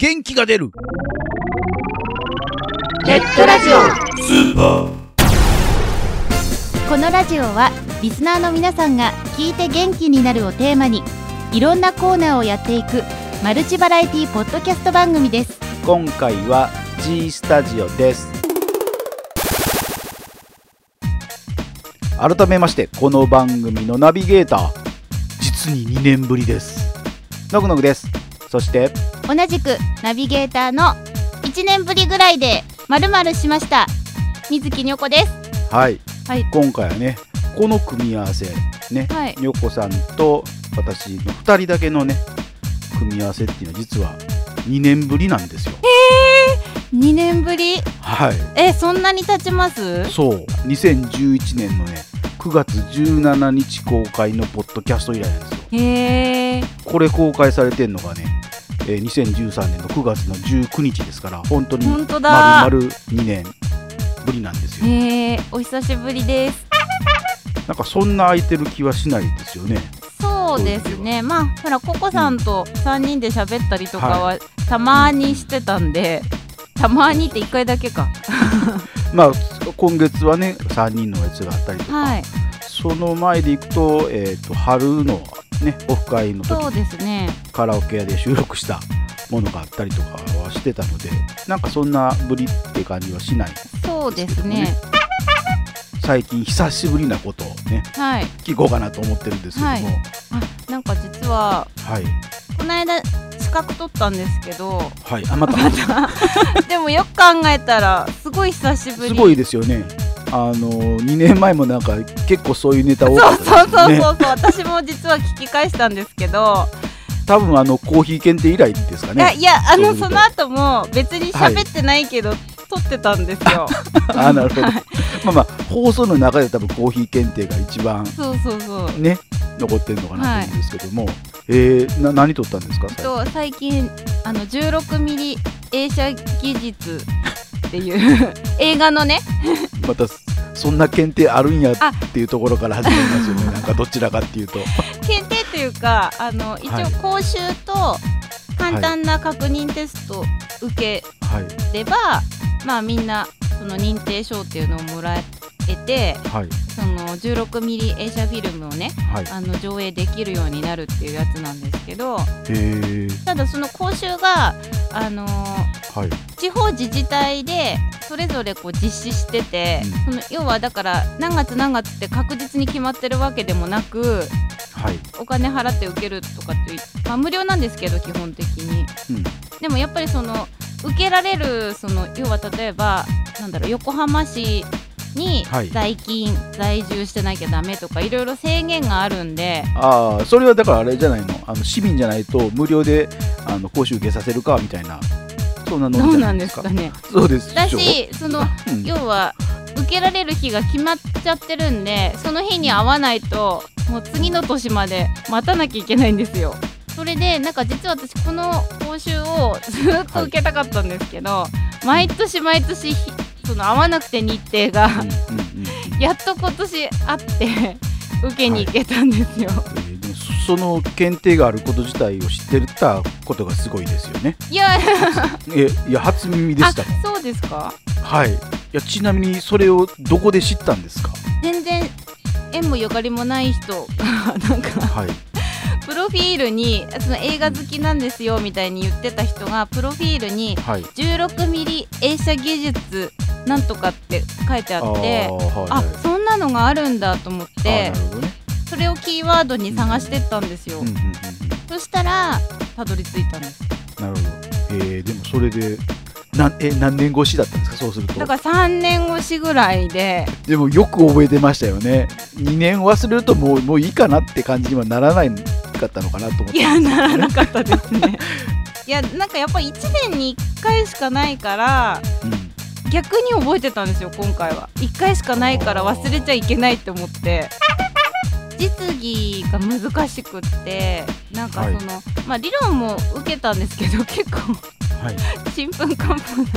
元気が出る。ネットラジオ。このラジオはリスナーの皆さんが聞いて元気になるをテーマにいろんなコーナーをやっていくマルチバラエティポッドキャスト番組です。今回は G スタジオです。改めましてこの番組のナビゲーター。実に2年ぶりです。のぐのぐです。そして同じくナビゲーターの1年ぶりぐらいでまるまるしました。水木にょこです。はい、はい。今回はねこの組み合わせね、はい。にょこさんと私の2人だけのね組み合わせっていうのは実は2年ぶりなんですよ。2年ぶり？はい。えそんなに経ちます？そう。2011年のね9月17日公開のポッドキャスト以来なんですよ。へえこれ公開されてんのがね、えー2013年の9月の19日ですから本当に丸々2年ぶりなんですよ。へえお久しぶりです。なんかそんな空いてる気はしないですよね。そうですね。まあほらココさんと3人で喋ったりとかはたまにしてたんで、たまにって1回だけか。まあ今月はね3人のやつがあったりとか、はい。その前でいくと,、えー、と春のねオフ会のそう時ですね。カラオケ屋で収録したものがあったりとかはしてたのでなんかそんなぶりって感じはしないそうですね。最近久しぶりなことをねはい。聞こうかなと思ってるんですけども。はい。あなんか実ははい。この間資格取ったんですけどはい、あまた。でもよく考えたらすごい久しぶり。すごいですよねあの2年前もなんか結構そういうネタ多そうかったそうそうそうですよねそう私も実は聞き返したんですけど、多分あのコーヒー検定以来ですかね。いやあのその後も別に喋ってないけど、撮ってたんですよ。あなるほど。まあまあ放送の中で多分コーヒー検定が一番そうそうそう。ね残ってるのかなと思うんですけども、えー、な何撮ったんですか最近？と最近あの16ミリ映写技術っていう。映画のね。またそんな検定あるんやあ。っていうところから始まりますよね。なんかどちらかっていうと。検定というかあの一はい。応講習と簡単な確認テスト受けはい。れば、まあみんなその認定証っていうのをもらえてはい。その16ミリ映写フィルムをねはい。あの上映できるようになるっていうやつなんですけどただその講習があのーはい。地方自治体でそれぞれこう実施してて、うん。その要はだから何月何月って確実に決まってるわけでもなくはい。お金払って受けるとかってまあ、無料なんですけど基本的に。うん。でもやっぱりその受けられるその要は例えばなんだろう横浜市にはい。在勤、在住してなきゃダメとかいろいろ制限があるんで。ああそれはだからあれじゃないの？あの市民じゃないと無料であの講習受けさせるかみたいな。そんなのどうなんですかね。そうですだしそのうん。要は受けられる日が決まっちゃってるんでその日に会わないともう次の年まで待たなきゃいけないんですよ。それでなんか実は私この講習をずっと受けたかったんですけど、毎年毎年ひその会わなくて日程が、やっと今年会って受けに行けたんですよ。えーでもそその検定があること自体を知ってたことがすごいですよね。いやえいや初耳であした。そうですか？はい。いやちなみにそれをどこで知ったんですか？全然縁もゆかりもない人が なんかはい。プロフィールにその映画好きなんですよみたいに言ってた人がプロフィールにはい。16ミリ映写技術なんとかって書いてあってーはいあはいそんなのがあるんだと思ってね。それをキーワードに探してったんですよ、うんうんうんうん。そしたらたどり着いたんですなるほど。えー、でもそれでなえ何年越しだったんですか？そうするとだ。から3年越しぐらいででもよく覚えてましたよね。2年忘れるともうもういいかなって感じにはならないかったのかなと思っていやならなかったですねいやなんかやっぱ1年に1回しかないからうん逆に覚えてたんですよ今回は。1回しかないから忘れちゃいけないって思って。実技が難しくってなんかその、まあ理論も受けたんですけど結構はい。ちんぷんかんぷんな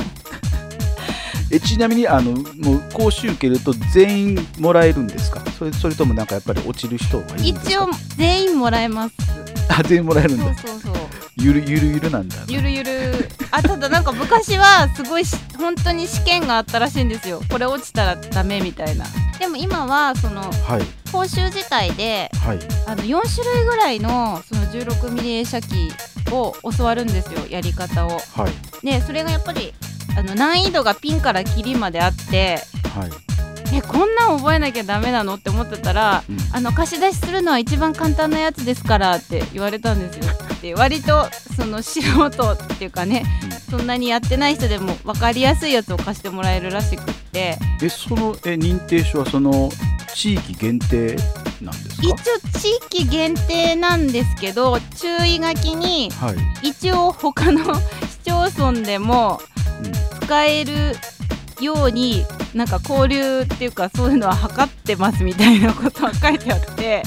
えちなみにあのもう講習受けると全員もらえるんですか？それそれともなんかやっぱり落ちる人がいるんですか？一応全員もらえます。あ全員もらえるんだ。そうそうそうゆるゆるゆるなんだゆるゆる。あただなんか昔はすごいし本当に試験があったらしいんですよ。これ落ちたらダメみたいな。でも今はそのはい。講習自体ではい。あの4種類ぐらいのその 16mm 映写機を教わるんですよ。やり方を。はい。でそれがやっぱりあの難易度がピンからキリまであってはい。えこんなん覚えなきゃダメなのって思ってたらうん。あの貸し出しするのは一番簡単なやつですからって言われたんですよで割とその素人っていうかね、そんなにやってない人でも分かりやすいやつを貸してもらえるらしくって。えそのえ認定書はその地域限定なんです一応か地域限定なんですけど注意書きにはい、一応他の市町村でもうん。使えるようになんか交流っていうかそういうのは測ってますみたいなことは書いてあって。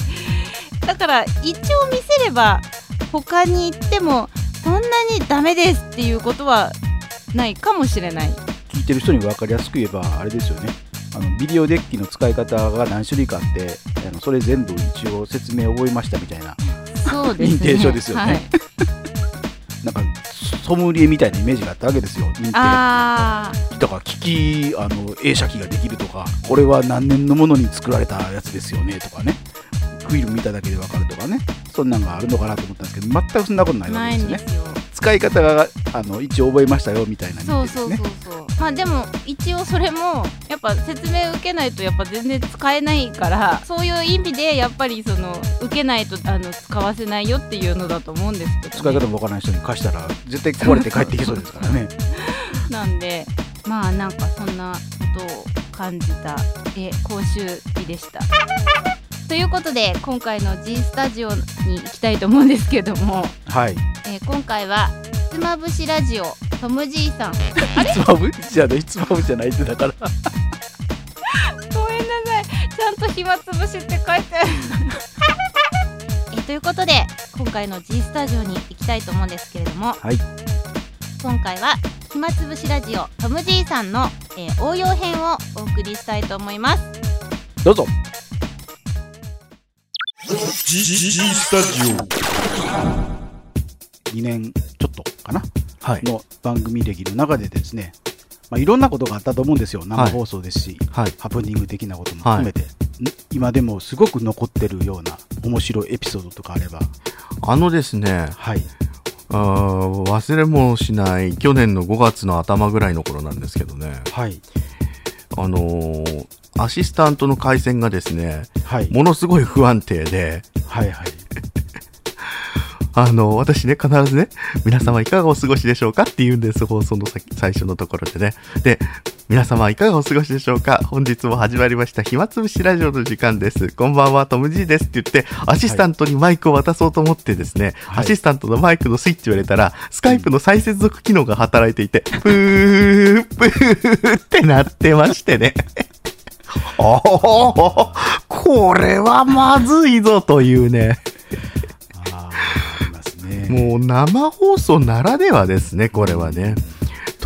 だから一応見せれば他に行ってもそんなにダメですっていうことはないかもしれない。聞いてる人に分かりやすく言えばあれですよね。あのビデオデッキの使い方が何種類かあってあのそれ全部一応説明覚えましたみたいなそうですね。認定証ですよね。はい、なんかソムリエみたいなイメージがあったわけですよ認定。あとか機器あの映写機ができるとかこれは何年のものに作られたやつですよねとかねフィルム見ただけで分かるとかね。そんなんがあるのかなと思ったんですけど全くそんなことないあわけですよね。使い方があの一応覚えましたよみたいなそうそうそうそう。まあでも一応それもやっぱ説明受けないとやっぱ全然使えないからそういう意味でやっぱりその受けないとあの使わせないよっていうのだと思うんですけど、ね、使い方も分からない人に貸したら絶対壊れて帰ってきそうですからね。なんでまあなんかそんなことを感じたえ講習日でした。ということで今回の G スタジオに行きたいと思うんですけども、はい。えー今回はひつまぶしラジオトムじいさん。ひつまぶしじゃないひつまぶしじゃないってだから。ごめんなさい。ちゃんと暇つぶしって書いてある。えということで今回の G スタジオに行きたいと思うんですけれどもはい。今回は暇つぶしラジオトムじいさんの、えー応用編をお送りしたいと思います。どうぞ G, G, G スタジ2年ちょっとかな？はい。の番組歴の中でですね、まあ、いろんなことがあったと思うんですよ。生放送ですし、はい。ハプニング的なことも含めて、ん今でもすごく残ってるような面白いエピソードとかあれば。あのですね、はい。あー忘れもしない去年の5月の頭ぐらいの頃なんですけどね、はいあのーアシスタントの回線がですね、はいものすごい不安定で、はいはい あの、私ね、必ずね、皆様いかがお過ごしでしょうかって言うんです、放送の先最初のところでね。で、皆様いかがお過ごしでしょうか？本日も始まりました、暇つぶしラジオの時間です。こんばんは、トム・ジーですって言って、アシスタントにマイクを渡そうと思ってですね、はいアシスタントのマイクのスイッチを入れたら、スカイプの再接続機能が働いていて、プー、プーってなってましてね。おおこれはまずいぞというねもう生放送ならではですね、これはね。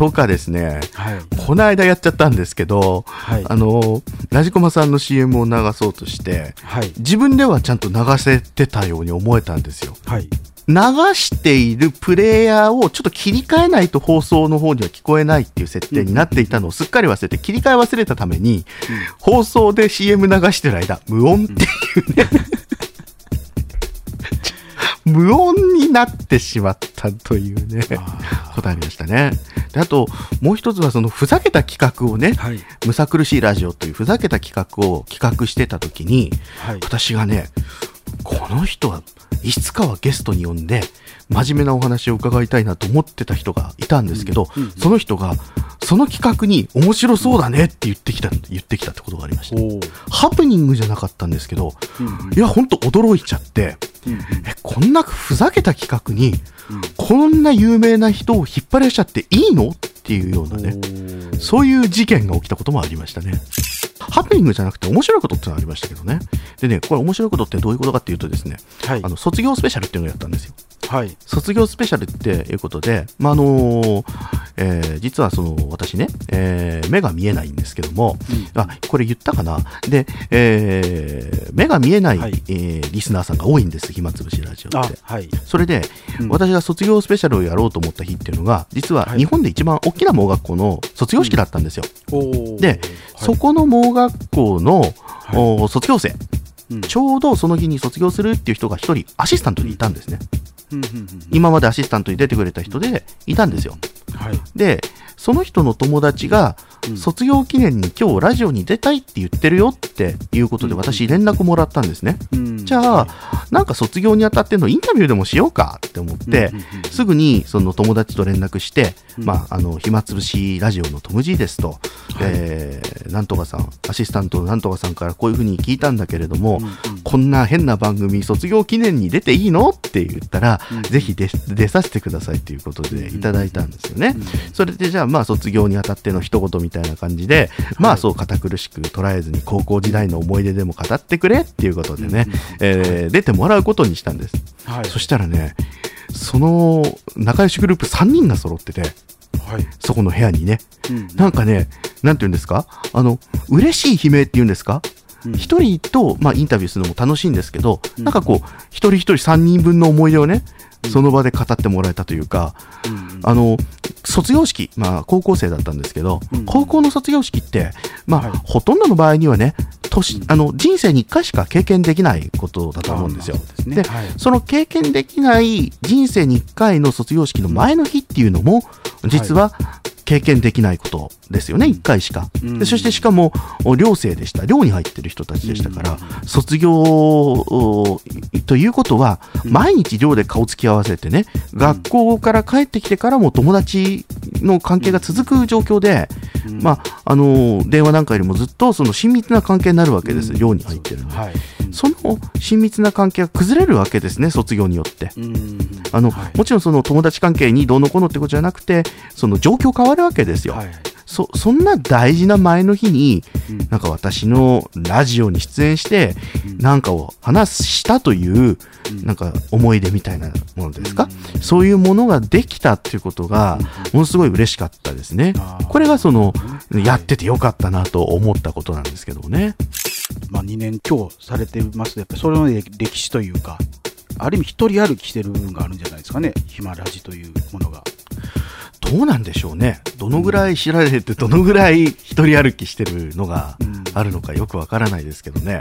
とかですね、はい。この間やっちゃったんですけど、はい。あの、ラジコマさんの CM を流そうとして、はい。自分ではちゃんと流せてたように思えたんですよ。はい。流しているプレイヤーをちょっと切り替えないと放送の方には聞こえないっていう設定になっていたのをすっかり忘れて切り替え忘れたために、放送で CM 流してる間、無音っていうね、無音になってしまったというね、あことありましたね。であと、もう一つはそのふざけた企画をねー、はい。むさ苦しいラジオというふざけた企画を企画してた時に、はい。私がね、この人はいつかはゲストに呼んで、真面目なお話を伺いたいなと思ってた人がいたんですけど、うんうんその人が、その企画に面白そうだねって言ってきた、言ってきたってことがありました。ハプニングじゃなかったんですけど、うんうん。いや、ほんと驚いちゃって、うんうん。え、こんなふざけた企画に、うん。こんな有名な人を引っ張り出しちゃっていいの？っていうようなね、そういう事件が起きたこともありましたね。ハプニングじゃなくて面白いことってのがありましたけどね。でね、これ面白いことってどういうことかっていうとですね、はいあの、卒業スペシャルっていうのをやったんですよ。はい。卒業スペシャルっていうことで、まあ、あのーえー実はその私ね、えー目が見えないんですけども、あこれ言ったかな？で、えー目が見えない、はい。えーリスナーさんが多いんです暇つぶしラジオあって。はい。それで、うん。私が卒業スペシャルをやろうと思った日っていうのが実ははい。日本で一番大きな盲学校の卒業式だったんですよ、おー。ではい。そこの盲学校の、お卒業生。うん。ちょうどその日に卒業するっていう人が一人アシスタントにいたんですね。うんうんうん今までアシスタントに出てくれた人でいたんですよ。はい。でその人の友達がうん。卒業記念に今日ラジオに出たいって言ってるよっていうことでうん。私連絡もらったんですね。うん。じゃあなんか卒業にあたってのインタビューでもしようかって思ってすぐにその友達と連絡して、うん。まあ、あの暇つぶしラジオのトム・ジーですと、はい。えーなんとかさんアシスタントのなんとかさんからこういうふうに聞いたんだけれども、うんうん。こんな変な番組卒業記念に出ていいのって言ったら、うんぜひ出出させてくださいということでいただいたんですよね。うんそれでじゃあまあ卒業にあたっての一言みたいな感じで、まあそう堅苦しく捉えずに高校時代の思い出でも語ってくれっていうことでね、えー出てもらうことにしたんです。はい。そしたらね、その仲良しグループ3人が揃ってて、はい。そこの部屋にね、うんなんかね、なんて言うんですか？あの、嬉しい悲鳴って言うんですか？うん。一人と、まあ、インタビューするのも楽しいんですけど、うん。なんかこう、一人一人三人分の思い出をね、うん。その場で語ってもらえたというか、うん。あの、卒業式、まあ、高校生だったんですけど、うん。高校の卒業式って、まあ、はい。ほとんどの場合にはね、年、うん。あの、人生に一回しか経験できないことだと思うんですよ。そうですね。ではい。その経験できない人生に一回の卒業式の前の日っていうのも、実は経験できないことですよね、一回しか。うん。でそしてしかも、お寮生でした。寮に入ってる人たちでしたから、う卒業おということは、うん。毎日寮で顔つき合わせてね、学校から帰ってきてからも友達の関係が続く状況で、うん。まあ、あの電話なんかよりもずっとその親密な関係になるわけです、うん。寮に入ってるんで。はいその親密な関係が崩れるわけですね、卒業によって。うんあの、はいもちろんその友達関係にどうのこうのってことじゃなくて、その状況変わるわけですよ。はいそそんな大事な前の日に、うん。なんか私のラジオに出演して、うん。なんかを話したという、うん。なんか思い出みたいなものですか、うん。そういうものができたっていうことが、ものすごい嬉しかったですね。これがその、はいやっててよかったなと思ったことなんですけどね。まあ、2年強されてます。と、やっぱりそれの歴歴史というか、ある意味一人歩きしてる部分があるんじゃないですかね、ヒマラジというものが。どうなんでしょうね。どのぐらい知られて、どのぐらい一人歩きしてるのがうんあるのかよくわからないですけどね。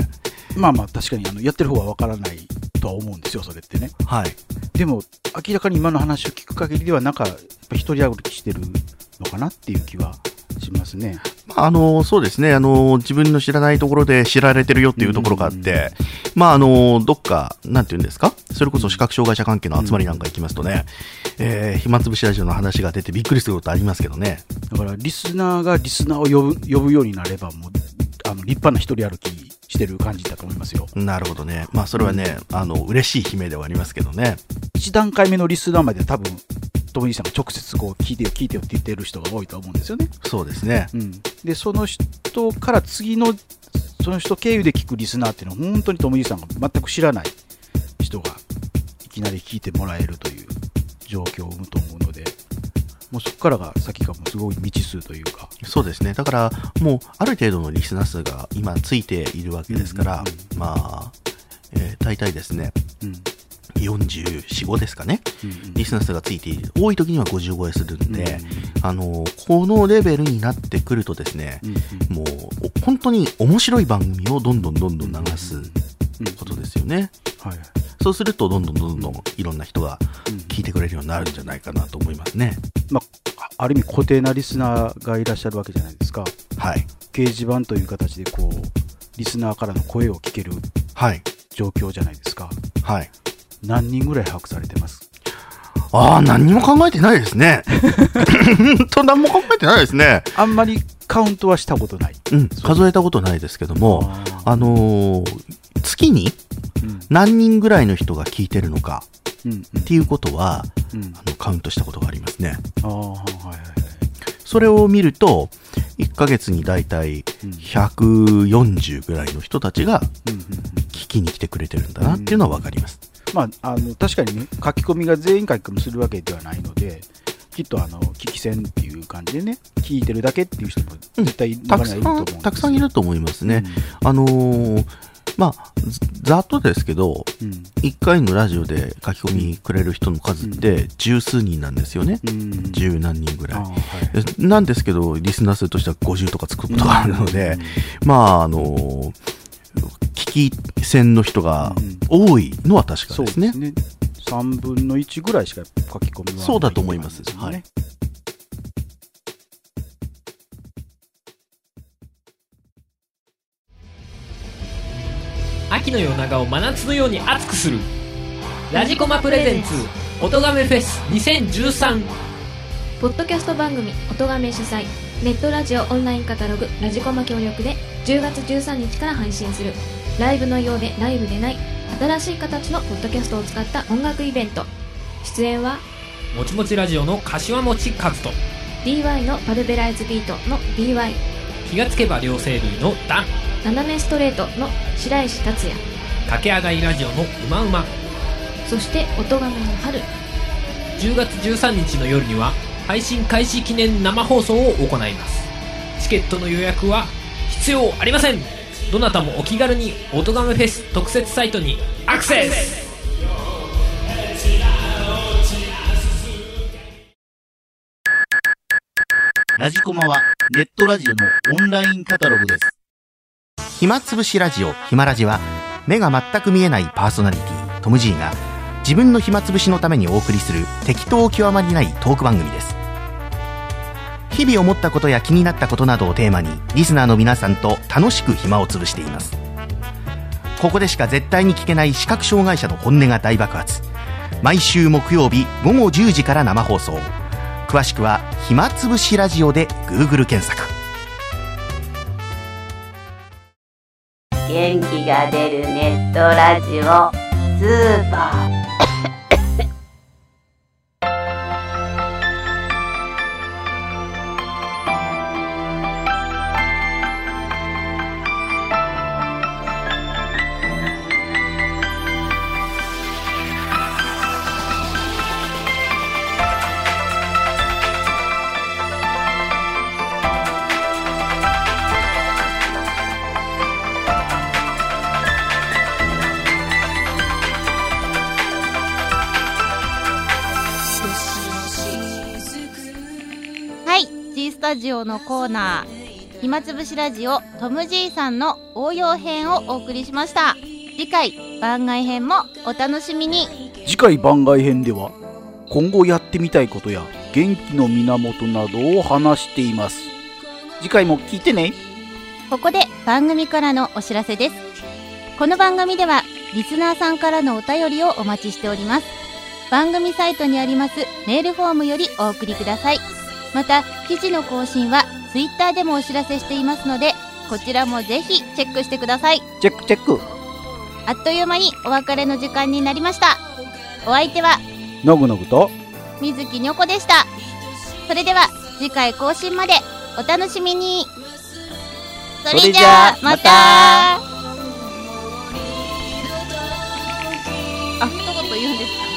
まあまあ、確かにあのやってる方はわからないとは思うんですよ、それってね。はい。でも、明らかに今の話を聞く限りでは、なんか、やっぱ一人歩きしてるのかなっていう気はしますね。まあ、あの、そうですね。あの、自分の知らないところで知られてるよっていうところがあって、まあ、あの、どっか、なんて言うんですか？それこそ視覚障害者関係の集まりなんか行きますとね、えー、暇つぶしラジオの話が出てびっくりすることありますけどね。だから、リスナーがリスナーを呼ぶ呼ぶようになれば、もう、あの立派な一人歩きしてる感じだと思いますよ。なるほどね。まあ、それはね、あの、嬉しい悲鳴ではありますけどね。1段階目のリスナーまで多分、トムさんが直接こう聞いてよ、聞いてよって言ってる人が多いと思うんですよね。そうですね。うん、で、その人から次の、その人経由で聞くリスナーっていうのは、本当にトムリーさんが全く知らない人がいきなり聞いてもらえるという状況を生むと思うので、もうそこからが先がもうすごい未知数というか、そうですね。だから、もう、ある程度のリスナー数が今ついているわけですから、うんうんまあ、えー大体ですね、うん44、5ですかね。うんリスナー数がついている。多い時には50超えするんで、うんあの、このレベルになってくるとですね、うんもう、お本当に面白い番組をどんどんどんどん流すうんことですよね。はいそうすると、どんどんどんどんいろんな人がうん聞いてくれるようになるんじゃないかなと思いますね。まあ、ある意味固定なリスナーがいらっしゃるわけじゃないですか。はい。掲示板という形でこう、リスナーからの声を聞けるはい。状況じゃないですか。はい。何人ぐらい把握されてます？ああ、何にも考えてないですね。本当何も考えてないですね。あんまりカウントはしたことない。うん、数えたことないですけども、ああのー月にうん何人ぐらいの人が聞いてるのかうんうんっていうことは、うんあのカウントしたことがありますね。ああはいはいはいそれを見ると、1ヶ月にだいたいうん140ぐらいの人たちがうんうんうん聞きに来てくれてるんだなっていうのはわかります。まあ、あの確かにね書き込みが全員書き込みするわけではないのできっとあの聞き戦っていう感じでね聞いてるだけっていう人もうん。絶対たくさ中にはいると思うんですよ。ん、たくさんいると思いますね。あのーまあ、ずざっとですけど、うん。1回のラジオで書き込みくれる人の数って十数人なんですよね。うん。十何人ぐらい。あはい。でなんですけど、リスナー数としては50とかつくことがあるので、まあ、あのー聞き戦の人が多いのは確かでね。そうですす。ね。3分の1ぐらいしか書き込みはそうだと思います。ない。秋の夜長を真夏のように熱くする。ラジコマプレゼンツ音亀フェス2013ポッドキャスト番組「音がめ」主催ネットラジオオンラインカタログ「ラジコマ」協力で10月13日から配信する。ライブのようでライブでない新しい形のポッドキャストを使った音楽イベント。出演はもちもちラジオの柏餅和人 DY のパルベライズビートの DY 気がつけば両生類のダン。斜めストレートの白石達也。駆け上がりラジオのうまうま。そして音がめの春。10月13日の夜には配信開始記念生放送を行います。チケットの予約は必要ありませんどなたもお気軽に音亀フェス特設サイトにアクセスラジコマはネットラジオのオンラインカタログです。暇つぶしラジオ、暇ラジは、目が全く見えないパーソナリティ、トム・ジーが、自分の暇つぶしのためにお送りする適当極まりないトーク番組です。日々思ったことや気になったことなどをテーマに、リスナーの皆さんと楽しく暇をつぶしています。ここでしか絶対に聞けない視覚障害者の本音が大爆発。毎週木曜日午後10時から生放送。詳しくは、暇つぶしラジオで Google 検索。元気が出るネットラジオスーパータジオのコーナー、暇つぶしラジオトム・ジーさんの応用編をお送りしました。次回、番外編もお楽しみに。次回番外編では今後やってみたいことや元気の源などを話しています次回も聞いてねここで番組からのお知らせです。この番組ではリスナーさんからのお便りをお待ちしております。番組サイトにありますメールフォームよりお送りください。また、記事の更新は Twitter でもお知らせしていますので、こちらもぜひチェックしてください。チェックチェックあっという間にお別れの時間になりました。お相手はのぐのぐと水木にょこでした。それでは次回更新までお楽しみに。それじゃあまたあ、一言言うんですか？